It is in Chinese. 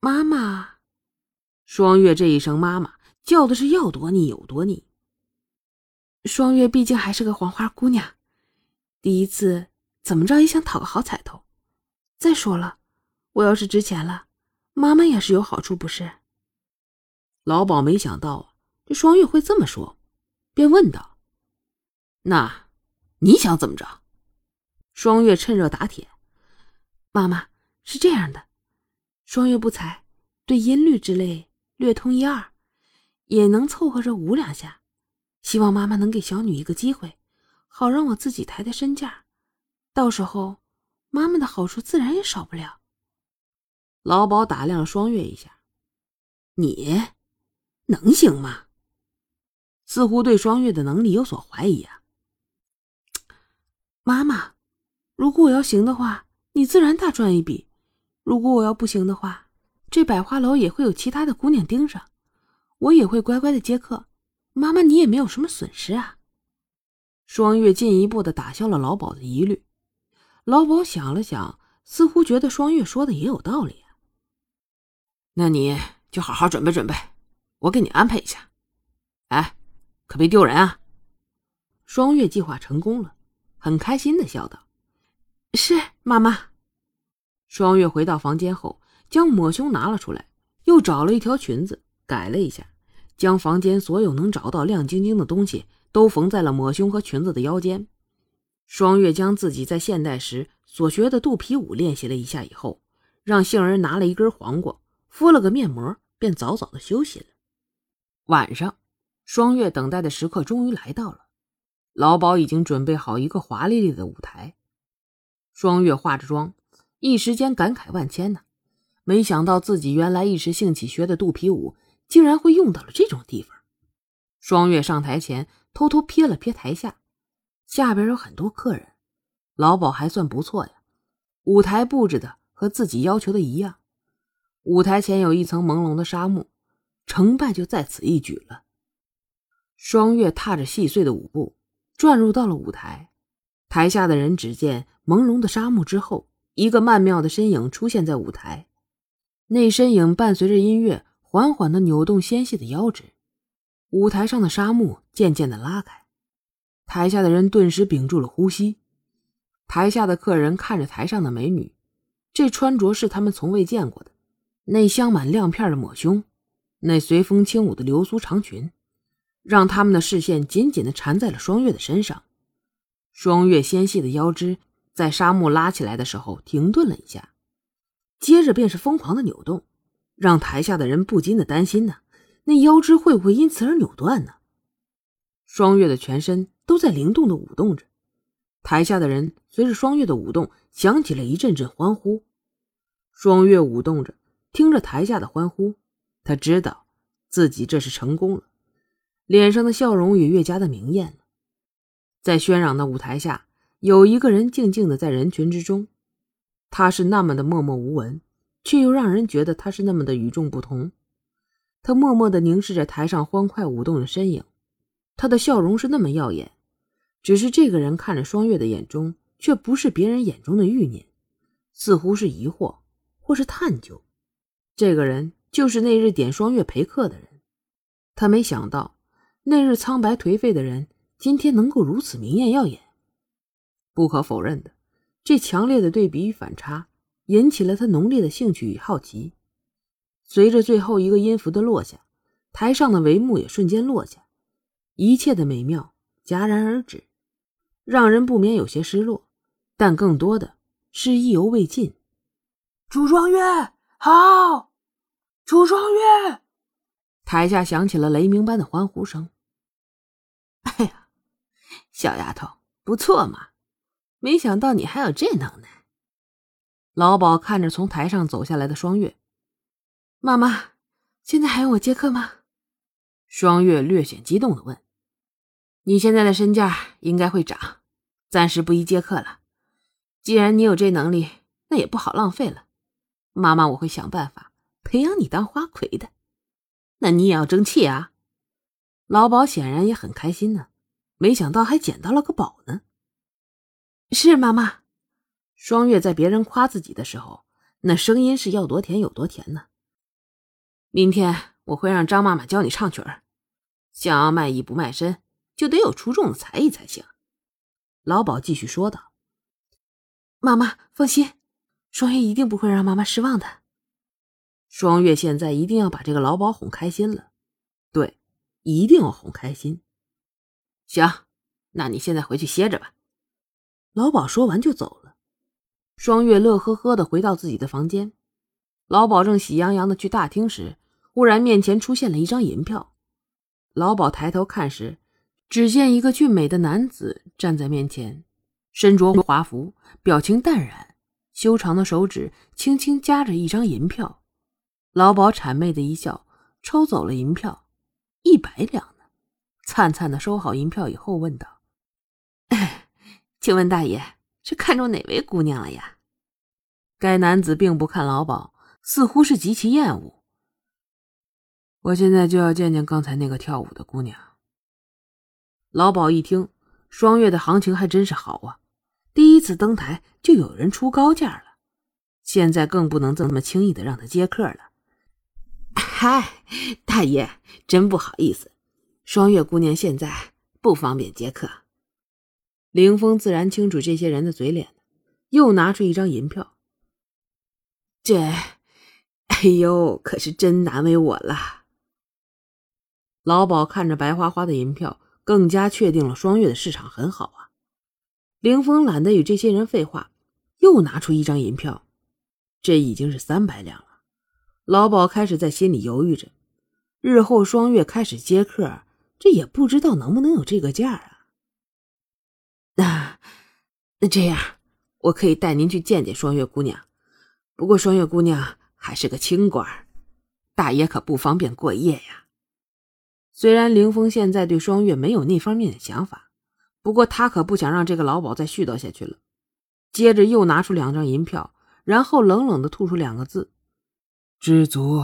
妈妈。双月这一声“妈妈”叫的是要多腻有多腻。双月毕竟还是个黄花姑娘，第一次怎么着也想讨个好彩头。再说了，我要是值钱了，妈妈也是有好处，不是？老鸨没想到，这双月会这么说，便问道：“那你想怎么着？”双月趁热打铁：“妈妈是这样的，双月不才，对音律之类略通一二，也能凑合着舞两下。希望妈妈能给小女一个机会，好让我自己抬抬身价，到时候。”妈妈的好处自然也少不了。老鸨打量了双月一下，你能行吗？似乎对双月的能力有所怀疑啊。妈妈，如果我要行的话，你自然大赚一笔；如果我要不行的话，这百花楼也会有其他的姑娘盯上，我也会乖乖的接客。妈妈，你也没有什么损失啊。双月进一步的打消了老鸨的疑虑。老鸨想了想，似乎觉得双月说的也有道理。那你就好好准备准备，我给你安排一下。哎，可别丢人啊！双月计划成功了，很开心的笑道：“是妈妈。”双月回到房间后，将抹胸拿了出来，又找了一条裙子改了一下，将房间所有能找到亮晶晶的东西都缝在了抹胸和裙子的腰间。双月将自己在现代时所学的肚皮舞练习了一下以后，让杏儿拿了一根黄瓜，敷了个面膜，便早早的休息了。晚上，双月等待的时刻终于来到了，老鸨已经准备好一个华丽丽的舞台。双月化着妆，一时间感慨万千呢。没想到自己原来一时兴起学的肚皮舞，竟然会用到了这种地方。双月上台前，偷偷瞥了瞥台下。下边有很多客人，老鸨还算不错呀。舞台布置的和自己要求的一样，舞台前有一层朦胧的纱幕，成败就在此一举了。双月踏着细碎的舞步，转入到了舞台。台下的人只见朦胧的纱幕之后，一个曼妙的身影出现在舞台。那身影伴随着音乐，缓缓的扭动纤细的腰肢，舞台上的纱幕渐渐的拉开。台下的人顿时屏住了呼吸，台下的客人看着台上的美女，这穿着是他们从未见过的，那镶满亮片的抹胸，那随风轻舞的流苏长裙，让他们的视线紧紧地缠在了双月的身上。双月纤细的腰肢在纱幕拉起来的时候停顿了一下，接着便是疯狂的扭动，让台下的人不禁的担心呢，那腰肢会不会因此而扭断呢？双月的全身。都在灵动的舞动着，台下的人随着双月的舞动，响起了一阵阵欢呼。双月舞动着，听着台下的欢呼，他知道自己这是成功了，脸上的笑容也越加的明艳了。在喧嚷的舞台下，有一个人静静的在人群之中，他是那么的默默无闻，却又让人觉得他是那么的与众不同。他默默的凝视着台上欢快舞动的身影，他的笑容是那么耀眼。只是这个人看着双月的眼中，却不是别人眼中的欲念，似乎是疑惑或是探究。这个人就是那日点双月陪客的人。他没想到，那日苍白颓废的人，今天能够如此明艳耀眼。不可否认的，这强烈的对比与反差，引起了他浓烈的兴趣与好奇。随着最后一个音符的落下，台上的帷幕也瞬间落下，一切的美妙戛然而止。让人不免有些失落，但更多的是意犹未尽。楚双月好，楚双月！台下响起了雷鸣般的欢呼声。哎呀，小丫头不错嘛，没想到你还有这能耐。老鸨看着从台上走下来的双月，妈妈，现在还用我接客吗？双月略显激动的问：“你现在的身价应该会涨。”暂时不宜接客了。既然你有这能力，那也不好浪费了。妈妈，我会想办法培养你当花魁的。那你也要争气啊！老鸨显然也很开心呢，没想到还捡到了个宝呢。是妈妈。双月在别人夸自己的时候，那声音是要多甜有多甜呢。明天我会让张妈妈教你唱曲儿。想要卖艺不卖身，就得有出众的才艺才行。”老鸨继续说道。“妈妈放心，双月一定不会让妈妈失望的。”双月现在一定要把这个老鸨哄开心了，对，一定要哄开心。行，那你现在回去歇着吧。老鸨说完就走了。双月乐呵呵的回到自己的房间。老鸨正喜洋洋的去大厅时，忽然面前出现了一张银票。老鸨抬头看时，只见一个俊美的男子站在面前，身着华服，表情淡然，修长的手指轻轻夹着一张银票。老鸨谄媚的一笑，抽走了银票，一百两呢。灿灿的收好银票以后，问道：“请问大爷是看中哪位姑娘了呀？”该男子并不看老鸨，似乎是极其厌恶。我现在就要见见刚才那个跳舞的姑娘。老鸨一听，双月的行情还真是好啊，第一次登台就有人出高价了，现在更不能这么轻易的让他接客了。嗨，大爷，真不好意思，双月姑娘现在不方便接客。凌风自然清楚这些人的嘴脸，又拿出一张银票。这，哎呦，可是真难为我了。老鸨看着白花花的银票，更加确定了双月的市场很好啊。凌风懒得与这些人废话，又拿出一张银票，这已经是三百两了。老鸨开始在心里犹豫着，日后双月开始接客，这也不知道能不能有这个价啊。那那这样，我可以带您去见见双月姑娘。不过双月姑娘还是个清官，大爷可不方便过夜呀。虽然凌峰现在对双月没有那方面的想法，不过他可不想让这个老鸨再絮叨下去了。接着又拿出两张银票，然后冷冷的吐出两个字。知足。